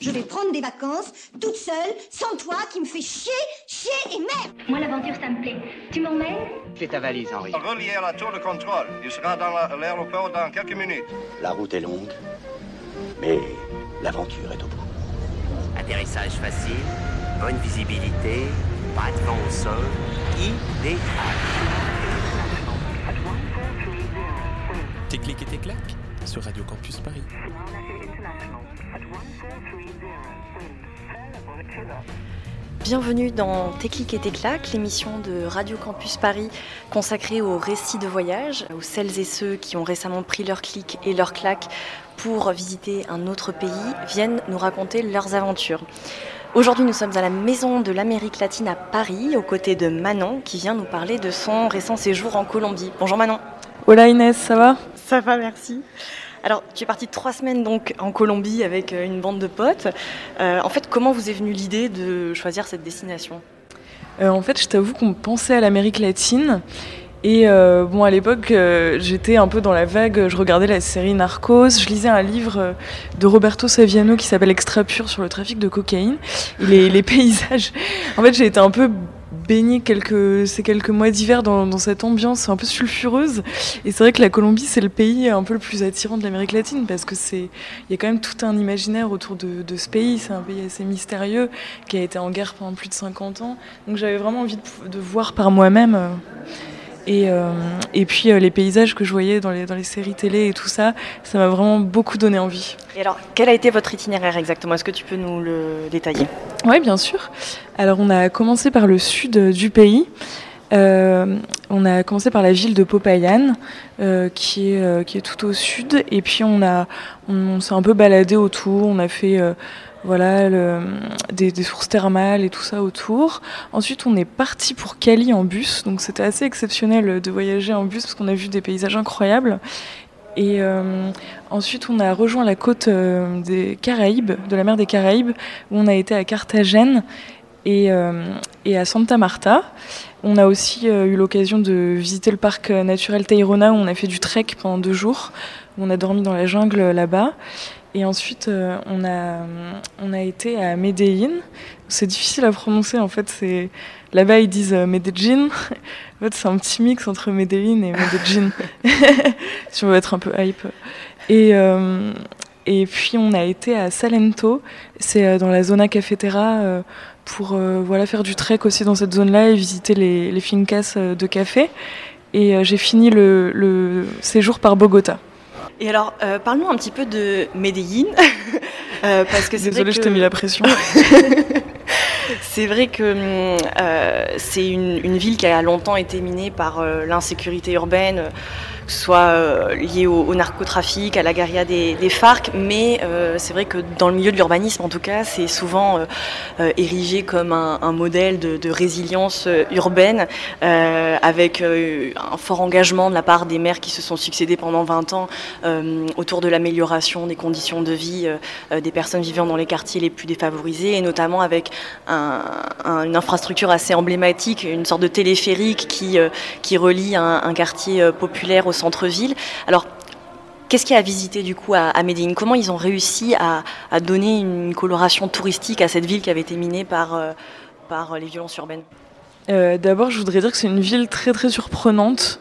Je vais prendre des vacances, toute seule, sans toi, qui me fait chier, chier et merde Moi, l'aventure, ça me plaît. Tu m'emmènes Fais ta valise, Henri. Relié à la tour de contrôle. Il sera dans la- l'aéroport dans quelques minutes. La route est longue, mais l'aventure est au bout. Atterrissage facile, bonne visibilité, pas de vent au sol, idéal. Tes clics et tes claques sur Radio Campus Paris. Bienvenue dans Tes clics et tes claques, l'émission de Radio Campus Paris consacrée aux récits de voyage, aux celles et ceux qui ont récemment pris leurs clics et leurs claques pour visiter un autre pays, viennent nous raconter leurs aventures. Aujourd'hui, nous sommes à la Maison de l'Amérique latine à Paris, aux côtés de Manon, qui vient nous parler de son récent séjour en Colombie. Bonjour Manon. Hola Inès, ça va? Ça va, merci. Alors, tu es partie trois semaines donc en Colombie avec euh, une bande de potes. Euh, en fait, comment vous est venue l'idée de choisir cette destination? Euh, En fait, je t'avoue qu'on pensait à l'Amérique latine. Et bon, à l'époque, j'étais un peu dans la vague. Je regardais la série Narcos. Je lisais un livre de Roberto Saviano qui s'appelle Extra Pur sur le trafic de cocaïne. Et les, les paysages. En fait, j'ai été un peu baignée quelques, ces quelques mois d'hiver dans, dans cette ambiance un peu sulfureuse. Et c'est vrai que la Colombie, c'est le pays un peu le plus attirant de l'Amérique latine parce que c'est, il y a quand même tout un imaginaire autour de, de ce pays. C'est un pays assez mystérieux qui a été en guerre pendant plus de 50 ans. Donc j'avais vraiment envie de, de voir par moi-même. euh, et, euh, et puis euh, les paysages que je voyais dans les, dans les séries télé et tout ça, ça m'a vraiment beaucoup donné envie. Et alors, quel a été votre itinéraire exactement? Est-ce que tu peux nous le détailler? Oui, bien sûr. Alors, on a commencé par le sud euh, du pays. Euh, on a commencé par la ville de Popayan, euh, qui, est, euh, qui est tout au sud. Et puis, on, s'est un peu baladé autour. On a fait voilà, des, sources thermales et tout ça autour. Ensuite, on est parti pour Cali en bus. Donc, c'était assez exceptionnel de voyager en bus parce qu'on a vu des paysages incroyables. Et ensuite, on a rejoint la côte des Caraïbes, de la mer des Caraïbes, où on a été à Carthagène et, euh, et à Santa Marta. On a aussi euh, eu l'occasion de visiter le parc euh, naturel Tayrona, où on a fait du trek pendant deux jours, où on a dormi dans la jungle là-bas. Et ensuite, on, a, on a été à Medellín. C'est difficile à prononcer, en fait. Là-bas, ils disent Medellín. En fait, c'est un petit mix entre Medellín et Medellín, si on veut être un peu hype. Et, et puis, on a été à Salento, c'est dans la zona cafetera, pour euh, voilà, faire du trek aussi dans cette zone-là et visiter les, les fincas euh, de café. Et euh, j'ai fini le, le séjour par Bogota. Et alors, euh, parle-nous un petit peu de Medellín. Parce que Désolée, je t'ai mis la pression. C'est vrai que c'est une, une ville qui a longtemps été minée par l'insécurité urbaine, soit euh, liée au, narcotrafic, à la guérilla des, FARC, mais euh, c'est vrai que dans le milieu de l'urbanisme, en tout cas, c'est souvent euh, érigé comme un, modèle de, résilience urbaine, avec un fort engagement de la part des maires qui se sont succédés pendant 20 ans autour de l'amélioration des conditions de vie des personnes vivant dans les quartiers les plus défavorisés, et notamment avec un- un- une infrastructure assez emblématique, une sorte de téléphérique qui, relie un, quartier populaire au centre-ville. Alors, qu'est-ce qu'il y a à visiter du coup à, à Comment ils ont réussi à, donner une coloration touristique à cette ville qui avait été minée par, euh, par les violences urbaines? Euh, D'abord, je voudrais dire que c'est une ville très très surprenante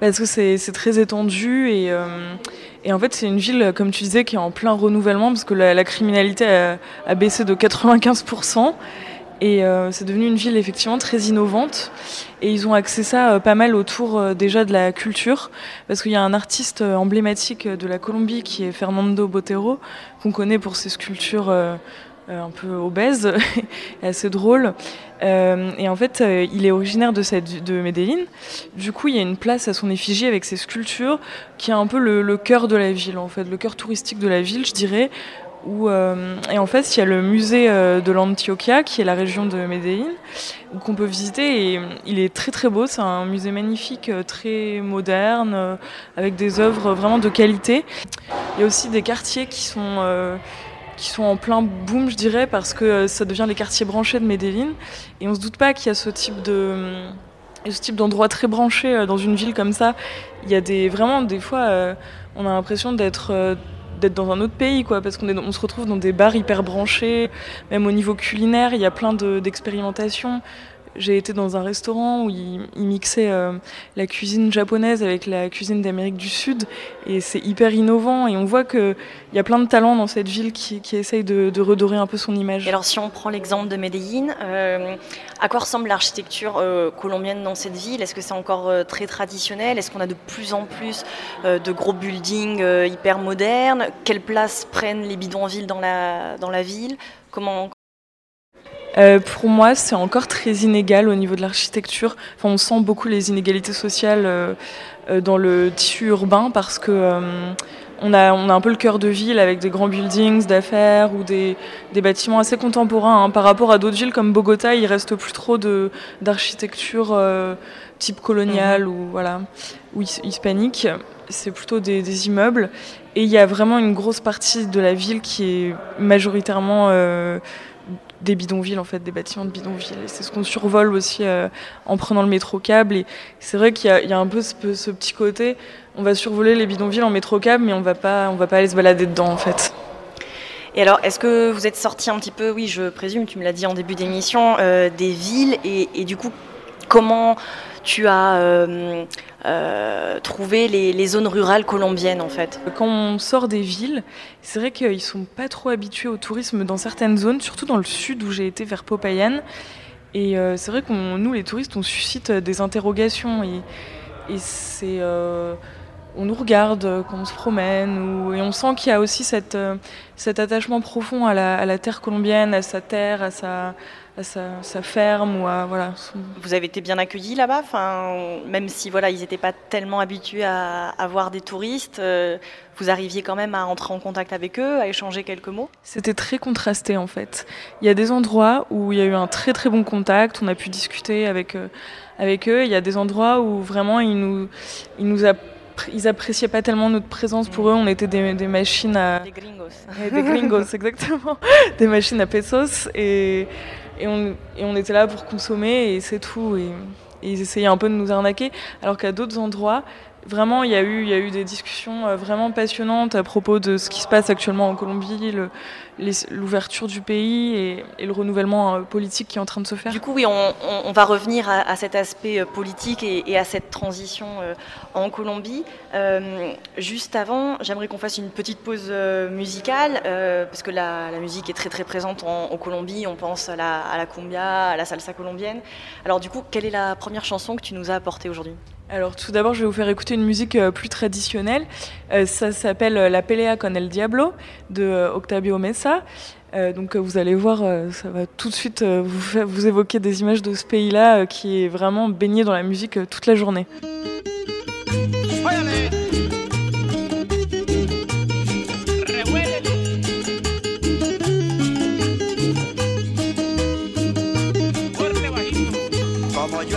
parce que c'est très étendu et, euh, et en fait c'est une ville, comme tu disais, qui est en plein renouvellement parce que la, criminalité a baissé de 95%. Et euh, c'est devenu une ville effectivement très innovante. Et ils ont axé ça euh, pas mal autour euh, déjà de la culture. Parce qu'il y a un artiste euh, emblématique de la Colombie qui est Fernando Botero, qu'on connaît pour ses sculptures un peu obèses assez drôles. Et en fait, il est originaire de, cette, de Medellín. Du coup, il y a une place à son effigie avec ses sculptures qui est un peu le, le cœur de la ville, en fait, le cœur touristique de la ville, je dirais. Euh, et en fait, il y a le musée euh, de l'Antioquia, qui est la région de Medellín, qu'on peut visiter. Et euh, il est très très beau. C'est un musée magnifique, très moderne, avec des œuvres vraiment de qualité. Il y a aussi des quartiers qui sont qui sont en plein boom, je dirais, parce que ça devient les quartiers branchés de Medellín. Et on se doute pas qu'il y a ce type de ce type d'endroit très branché dans une ville comme ça. Il y a des vraiment des fois, on a l'impression d'être d'être dans un autre pays, quoi, parce qu'on on se retrouve dans des bars hyper branchés, même au niveau culinaire, il y a plein d'expérimentations. J'ai été dans un restaurant où ils, mixaient euh, la cuisine japonaise avec la cuisine d'Amérique du Sud et c'est hyper innovant et on voit qu'il y a plein de talents dans cette ville qui, qui essaye de, redorer un peu son image. Et alors si on prend l'exemple de Medellín, euh, à quoi ressemble l'architecture euh, colombienne dans cette ville? Est-ce que c'est encore très traditionnel? Est-ce qu'on a de plus en plus de gros buildings hyper modernes? Quelle place prennent les bidonvilles dans la, dans la ville? Euh, pour moi, c'est encore très inégal au niveau de l'architecture. Enfin, on sent beaucoup les inégalités sociales euh, euh, dans le tissu urbain parce que on a, on a un peu le cœur de ville avec des grands buildings d'affaires ou des, des, bâtiments assez contemporains. Hein. Par rapport à d'autres villes comme Bogota, il reste plus trop d'architecture type coloniale mhm. ou voilà ou hispanique. C'est plutôt des, des, immeubles. Et il y a vraiment une grosse partie de la ville qui est majoritairement des bidonvilles en fait, des bâtiments de bidonvilles. Et c'est ce qu'on survole aussi euh, en prenant le métro câble. Et c'est vrai qu'il y, a un peu ce, petit côté, on va survoler les bidonvilles en métro câble, mais on va pas, va pas aller se balader dedans en fait. Et alors, est-ce que vous êtes sorti un petit peu, oui, je présume, tu me l'as dit en début d'émission, euh, des villes et, du coup, comment tu as euh, euh, trouver les, zones rurales colombiennes en fait? Quand on sort des villes, c'est vrai qu'ils sont pas trop habitués au tourisme dans certaines zones, surtout dans le sud où j'ai été vers Popayan. Et euh, c'est vrai que nous, les touristes, on suscite des interrogations et, c'est on nous regarde quand on se promène et on sent qu'il y a aussi cette, cet attachement profond à la, terre colombienne, à sa terre, à sa, à sa, ferme ou à voilà. Vous avez été bien accueillis là-bas, enfin, même si voilà ils n'étaient pas tellement habitués à, à voir des touristes, euh, vous arriviez quand même à entrer en contact avec eux, à échanger quelques mots? C'était très contrasté en fait. Il y a des endroits où il y a eu un très très bon contact, on a pu discuter avec euh, avec eux. Il y a des endroits où vraiment ils nous ils nous ils appréciaient pas tellement notre présence pour eux. On était des, des machines à. Des gringos. des gringos, exactement. Des machines à pesos. Et, et on, était là pour consommer et c'est tout. Et, ils essayaient un peu de nous arnaquer. Alors qu'à d'autres endroits, vraiment, il y, a eu, il y a eu des discussions euh, vraiment passionnantes à propos de ce qui se passe actuellement en Colombie, l'ouverture du pays et, et, le renouvellement euh, politique qui est en train de se faire. Du coup, oui, on, on, va revenir à, à, cet aspect euh, politique et, et, à cette transition en Colombie. Euh, juste avant, j'aimerais qu'on fasse une petite pause musicale, euh, parce que la, la, musique est très très présente en, en, Colombie. On pense à la, à la cumbia, à la salsa colombienne. Alors du coup, quelle est la première chanson que tu nous as apportée aujourd'hui? Alors tout d'abord, je vais vous faire écouter une musique euh, plus traditionnelle. Euh, ça s'appelle euh, La Pelea con el Diablo de Octavio Mesa. Donc vous allez voir, ça va tout de suite vous, vous évoquer des images de ce pays-là qui est vraiment baigné dans la musique toute la journée.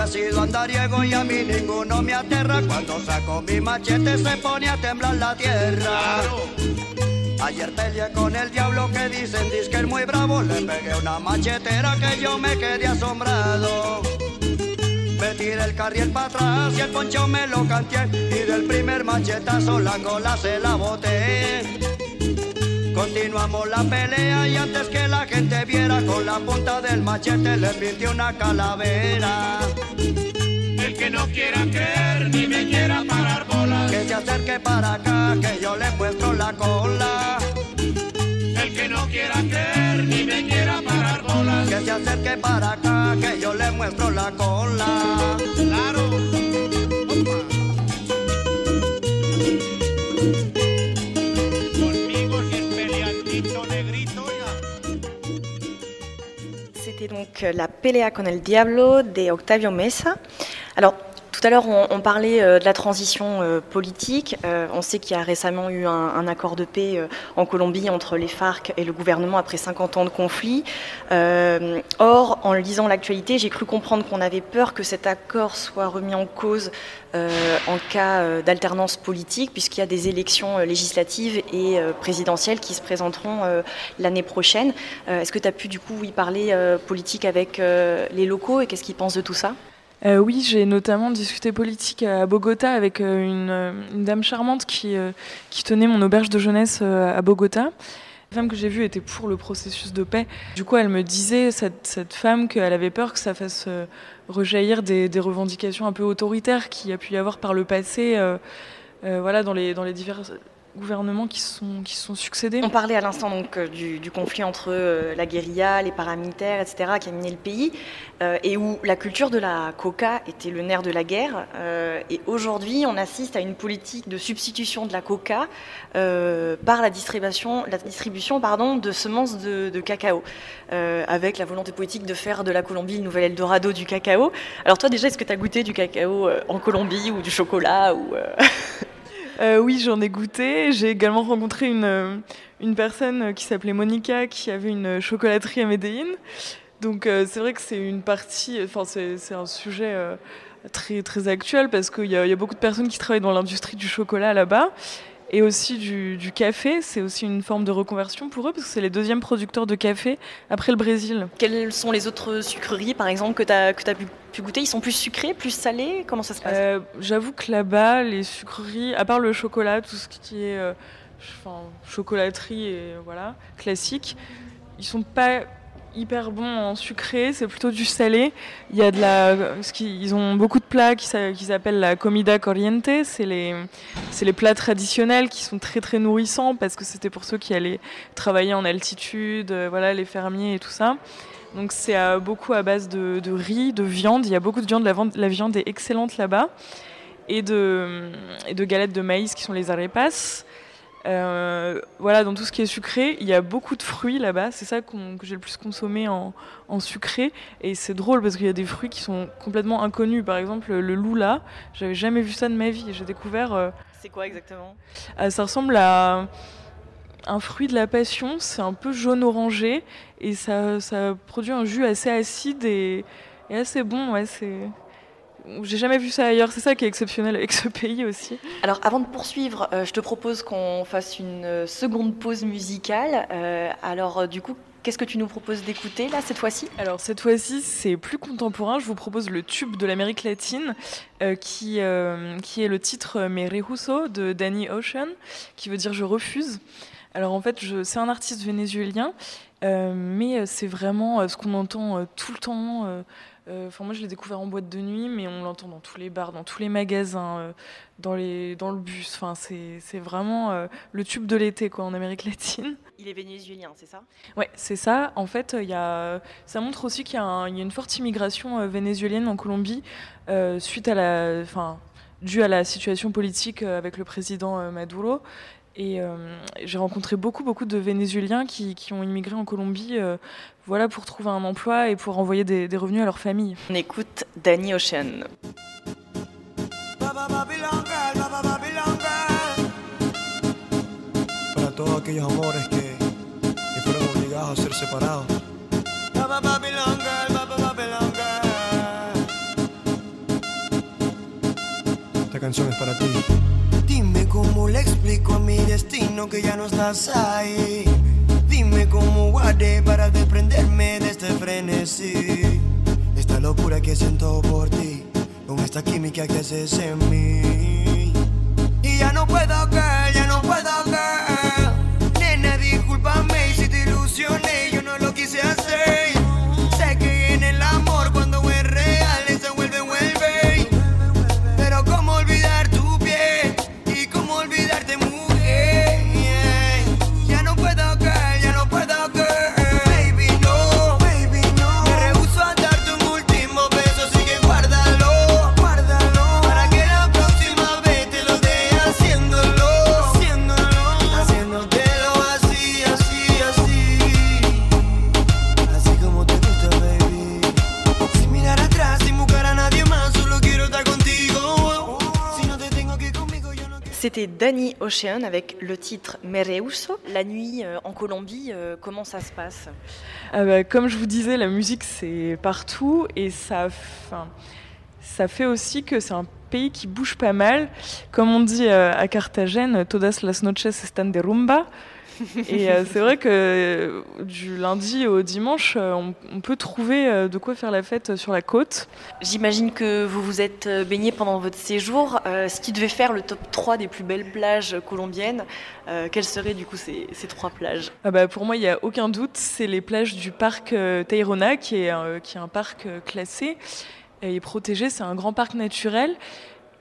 sido andariego y a mí ninguno me aterra. Cuando saco mi machete se pone a temblar la tierra. Ayer peleé con el diablo que dicen que es muy bravo. Le pegué una machetera que yo me quedé asombrado. Me tiré el carriel para atrás y el poncho me lo canté. Y del primer machetazo la cola se la boté. Continuamos la pelea y antes que la gente viera con la punta del machete le pinté una calavera. El que no quiera creer ni me quiera parar bolas. Que se acerque para acá que yo le muestro que yo le muestro la cola. Claro. donc euh, La Pelea con el Diablo de Octavio Mesa. Alors, tout à l'heure, on, parlait euh, de la transition euh, politique. on sait qu'il y a récemment eu un, accord de paix en Colombie entre les FARC et le gouvernement après 50 ans de conflit. or, en lisant l'actualité, j'ai cru comprendre qu'on avait peur que cet accord soit remis en cause en cas d'alternance politique, puisqu'il y a des élections législatives et présidentielles qui se présenteront l'année prochaine. Est-ce que tu as pu du coup y parler politique avec les locaux et qu'est-ce qu'ils pensent de tout ça? Euh, oui, j'ai notamment discuté politique à Bogota avec euh, une, euh, une dame charmante qui, tenait mon auberge de jeunesse à Bogota. La femme que j'ai vue était pour le processus de paix. Du coup, elle me disait, cette, femme, qu'elle avait peur que ça fasse rejaillir des, revendications un peu autoritaires qu'il y a pu y avoir par le passé voilà, dans, les, dans les divers gouvernements qui sont, qui sont succédés. On parlait à l'instant donc euh, du, conflit entre euh, la guérilla, les paramilitaires, etc., qui a miné le pays, euh, et où la culture de la coca était le nerf de la guerre. Et aujourd'hui, on assiste à une politique de substitution de la coca par la distribution, la distribution pardon, de semences de, cacao, avec la volonté politique de faire de la Colombie le nouvel Eldorado du cacao. Alors toi, déjà, est-ce que tu as goûté du cacao en Colombie ou du chocolat ou euh, oui, j'en ai goûté. J'ai également rencontré une, euh, une personne qui s'appelait Monica qui avait une chocolaterie à Medellín. Donc euh, c'est vrai que c'est une partie, enfin c'est un sujet très, très actuel parce qu'il y a beaucoup de personnes qui travaillent dans l'industrie du chocolat là-bas. Et aussi du, du café, c'est aussi une forme de reconversion pour eux parce que c'est les deuxièmes producteurs de café après le Brésil. Quelles sont les autres sucreries, par exemple, que tu as, que as pu, pu goûter? Ils sont plus sucrés, plus salés? Comment ça se passe? Euh, J'avoue que là-bas, les sucreries, à part le chocolat, tout ce qui est euh, enfin, chocolaterie et voilà, classique, ils sont pas hyper bons en sucré, c'est plutôt du salé. Il y a de la, ce ils ont beaucoup de plats qui s'a- qu'ils appellent la comida corriente, c'est les, c'est les plats traditionnels qui sont très très nourrissants parce que c'était pour ceux qui allaient travailler en altitude, euh, voilà, les fermiers et tout ça. Donc c'est beaucoup à base de, riz, de viande. Il y a beaucoup de viande. La, la viande est excellente là-bas. Et de, et de galettes de maïs qui sont les arepas. Euh, voilà, dans tout ce qui est sucré, il y a beaucoup de fruits là-bas. C'est ça que j'ai le plus consommé en, en sucré. Et c'est drôle parce qu'il y a des fruits qui sont complètement inconnus. Par exemple, le lula, j'avais jamais vu ça de ma vie. J'ai découvert. euh, C'est quoi exactement? Ah, ça ressemble à un fruit de la passion, c'est un peu jaune-orangé et ça, ça produit un jus assez acide et, et assez bon. Ouais, c'est... J'ai jamais vu ça ailleurs, c'est ça qui est exceptionnel avec ce pays aussi. Alors, avant de poursuivre, euh, je te propose qu'on fasse une euh, seconde pause musicale. Euh, alors, du coup, qu'est-ce que tu nous proposes d'écouter là cette fois-ci? Alors cette fois-ci, c'est plus contemporain. Je vous propose le tube de l'Amérique latine, euh, qui, euh, qui est le titre Me Rehuso de Danny Ocean, qui veut dire je refuse. Alors en fait, c'est un artiste vénézuélien, euh, mais c'est vraiment ce qu'on entend tout le temps. Euh, Enfin, moi, je l'ai découvert en boîte de nuit, mais on l'entend dans tous les bars, dans tous les magasins, euh, dans, les, dans le bus. Enfin, c'est vraiment euh, le tube de l'été, quoi, en Amérique latine. Il est vénézuélien, c'est ça? Ouais, c'est ça. En fait, il y a, ça montre aussi qu'il y, a un- il y a une forte immigration vénézuélienne en Colombie euh, suite à la, enfin, due à la situation politique avec le président Maduro. Et euh, j'ai rencontré beaucoup, beaucoup de Vénézuéliens qui, qui ont immigré en Colombie, euh, voilà, pour trouver un emploi et pour envoyer des, des revenus à leur famille. On écoute Danny Ocean. Para todos aquellos amores que, que fueron obligados a ser separados. Esta canción es para ti. Cómo le explico a mi destino que ya no estás ahí. Dime cómo guardé para desprenderme de este frenesí. Esta locura que siento por ti, con esta química que haces en mí. Y ya no puedo, girl, ya no puedo, girl. Danny Ocean avec le titre Mereuso. La nuit euh, en Colombie, euh, comment ça se passe? Ah bah, comme je vous disais, la musique c'est partout et ça, ça fait aussi que c'est un pays qui bouge pas mal. Comme on dit euh, à Carthagène, todas las noches están de rumba. Et euh, c'est vrai que euh, du lundi au dimanche, euh, on, on peut trouver de quoi faire la fête sur la côte. J'imagine que vous vous êtes baigné pendant votre séjour. Euh, ce qui devait faire le top 3 des plus belles plages colombiennes, euh, quelles seraient du coup ces, ces trois plages? Ah bah, pour moi, il n'y a aucun doute, c'est les plages du parc Tayrona, qui est, qui est un parc classé et protégé. C'est un grand parc naturel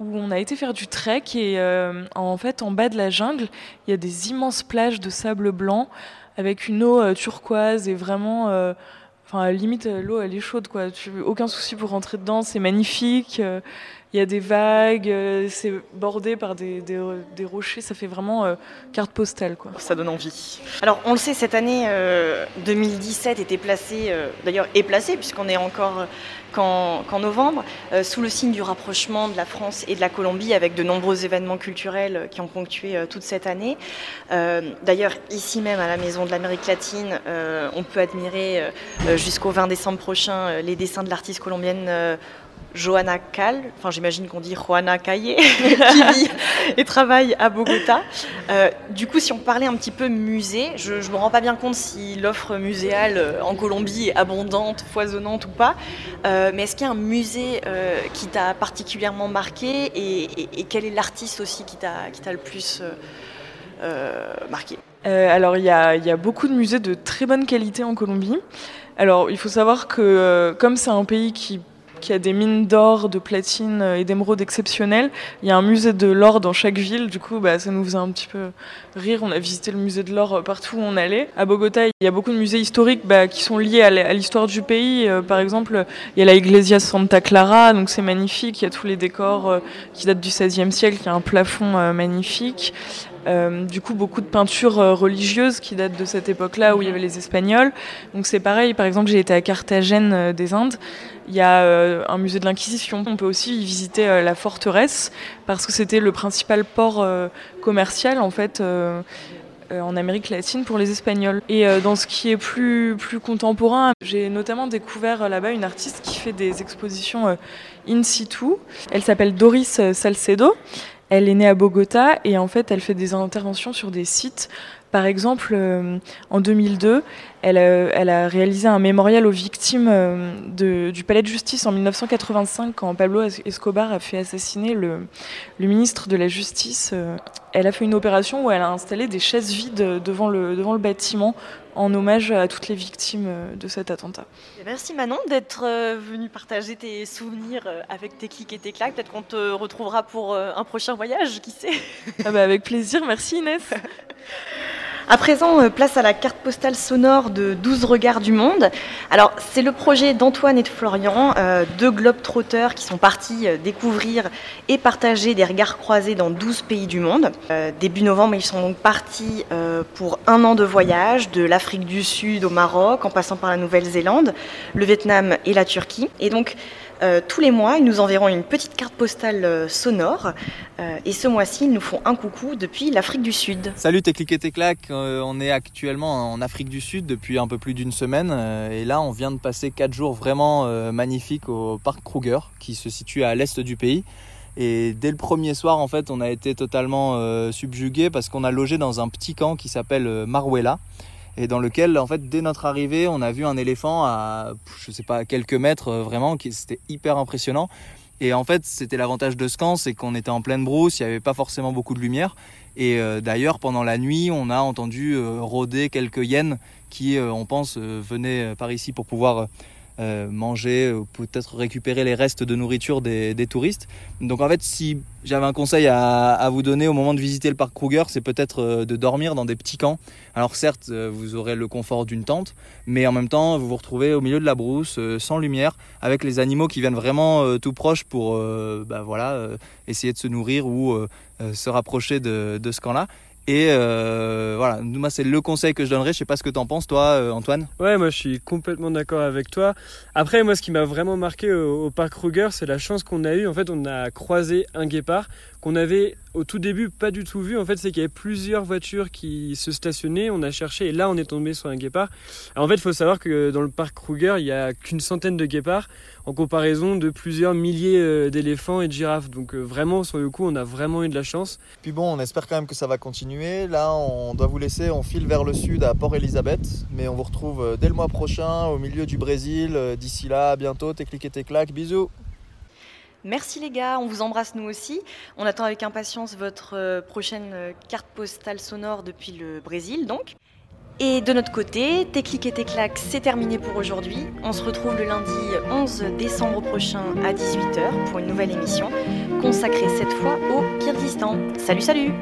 où on a été faire du trek et euh, en fait, en bas de la jungle, il y a des immenses plages de sable blanc avec une eau euh, turquoise et vraiment. euh, Enfin, limite, euh, l'eau, elle est chaude, quoi. Tu, aucun souci pour rentrer dedans, c'est magnifique. Euh, Il y a des vagues, euh, c'est bordé par des, rochers, ça fait vraiment euh, carte postale, quoi. Ça donne envie. Alors, on le sait, cette année euh, 2017 était placée, euh, d'ailleurs est placée, puisqu'on est encore euh, qu'en novembre, euh, sous le signe du rapprochement de la France et de la Colombie, avec de nombreux événements culturels euh, qui ont ponctué euh, toute cette année. Euh, d'ailleurs, ici même, à la Maison de l'Amérique latine, euh, on peut admirer euh, euh, jusqu'au 20 décembre prochain euh, les dessins de l'artiste colombienne. Johanna Cal, enfin j'imagine qu'on dit Juana Calle, qui vit et travaille à Bogota. Euh, du coup, si on parlait un petit peu musée, je ne me rends pas bien compte si l'offre muséale euh, en Colombie est abondante, foisonnante ou pas, Euh, mais est-ce qu'il y a un musée euh, qui t'a particulièrement marqué et, et- et quel est l'artiste aussi qui t'a le plus marqué? Alors, il y a, il y a beaucoup de musées de très bonne qualité en Colombie. Alors, il faut savoir que comme c'est un pays qui, qui a des mines d'or, de platine et d'émeraude exceptionnelles, il y a un musée de l'or dans chaque ville. Du coup, bah, ça nous faisait un petit peu rire. On a visité le musée de l'or partout où on allait. À Bogota, il y a beaucoup de musées historiques bah, qui sont liés à l'histoire du pays. Euh, par exemple, il y a la Iglesia Santa Clara, donc c'est magnifique. Il y a tous les décors euh, qui datent du XVIe siècle. Il y a un plafond euh, magnifique. Euh, du coup, beaucoup de peintures euh, religieuses qui datent de cette époque-là où il y avait les Espagnols. Donc c'est pareil, par exemple, j'ai été à Carthagène euh, des Indes. Il y a un musée de l'Inquisition. On peut aussi y visiter la forteresse parce que c'était le principal port commercial en fait. en Amérique latine pour les Espagnols. Et dans ce qui est plus, plus contemporain, j'ai notamment découvert là-bas une artiste qui fait des expositions in situ. Elle s'appelle Doris Salcedo. Elle est née à Bogota et en fait elle fait des interventions sur des sites. Par exemple, euh, en 2002, elle, a- elle a réalisé un mémorial aux victimes euh, de- du palais de justice en 1985 quand Pablo Escobar a fait assassiner le, le ministre de la Justice. euh, elle a fait une opération où elle a installé des chaises vides devant le, devant le bâtiment en hommage à toutes les victimes euh, de cet attentat. Et Merci Manon d'être euh, venue partager tes souvenirs euh, avec tes clics et tes claques. Peut-être qu'on te retrouvera pour euh, un prochain voyage, qui sait? Ah bah avec plaisir, merci Inès. À présent, euh, place à la carte postale sonore de 12 regards du monde. Alors, c'est le projet d'Antoine et de Florian, euh, deux globetrotters qui sont partis euh, découvrir et partager des regards croisés dans 12 pays du monde. Début novembre, ils sont donc partis pour un an de voyage, de l'Afrique du Sud au Maroc, en passant par la Nouvelle-Zélande, le Vietnam et la Turquie. Et donc, euh, tous les mois, ils nous enverront une petite carte postale euh, sonore. Euh, et ce mois-ci, ils nous font un coucou depuis l'Afrique du Sud. Salut tes et tes claques, Euh, on est actuellement en Afrique du Sud depuis un peu plus d'une semaine et là on vient de passer quatre jours vraiment magnifiques au parc Kruger qui se situe à l'est du pays et dès le premier soir en fait on a été totalement subjugué parce qu'on a logé dans un petit camp qui s'appelle Maruela et dans lequel en fait dès notre arrivée on a vu un éléphant à je sais pas quelques mètres euh, vraiment qui c'était hyper impressionnant et en fait, c'était l'avantage de ce camp, c'est qu'on était en pleine brousse, il n'y avait pas forcément beaucoup de lumière. Et euh, d'ailleurs, pendant la nuit, on a entendu euh, rôder quelques hyènes qui, on pense, venaient par ici pour pouvoir euh, manger, ou peut-être récupérer les restes de nourriture des, des touristes. Donc en fait, si j'avais un conseil à, à vous donner au moment de visiter le parc Kruger, c'est peut-être euh, de dormir dans des petits camps. Alors certes, euh, vous aurez le confort d'une tente, mais en même temps, vous vous retrouvez au milieu de la brousse, sans lumière, avec les animaux qui viennent vraiment tout proches pour euh, bah, voilà, essayer de se nourrir ou se rapprocher de, de ce camp-là. Et euh, voilà, moi c'est le conseil que je donnerais. Je sais pas ce que t'en penses, toi, euh, Antoine. Ouais, moi je suis complètement d'accord avec toi. Après, moi ce qui m'a vraiment marqué au, au parc Kruger, c'est la chance qu'on a eue. En fait, on a croisé un guépard qu'on avait au tout début pas du tout vu. En fait, c'est qu'il y avait plusieurs voitures qui se stationnaient. On a cherché et là, on est tombé sur un guépard. En fait, il faut savoir que dans le parc Kruger, il y a qu'une centaine de guépards en comparaison de plusieurs milliers euh, d'éléphants et de girafes. Donc, euh, vraiment, sur le coup, on a vraiment eu de la chance. Puis bon, on espère quand même que ça va continuer. Là, on doit vous laisser. On file vers le sud à Port Elizabeth, mais on vous retrouve euh, dès le mois prochain au milieu du Brésil. D'ici là, à bientôt. T'es et t'es Bisous. Merci les gars, on vous embrasse nous aussi. On attend avec impatience votre euh, prochaine euh, carte postale sonore depuis le Brésil donc. Et de notre côté, Tes clics et tes claques, c'est terminé pour aujourd'hui. On se retrouve le lundi 11 décembre prochain à 18h pour une nouvelle émission consacrée cette fois au Kyrgyzstan. Salut salut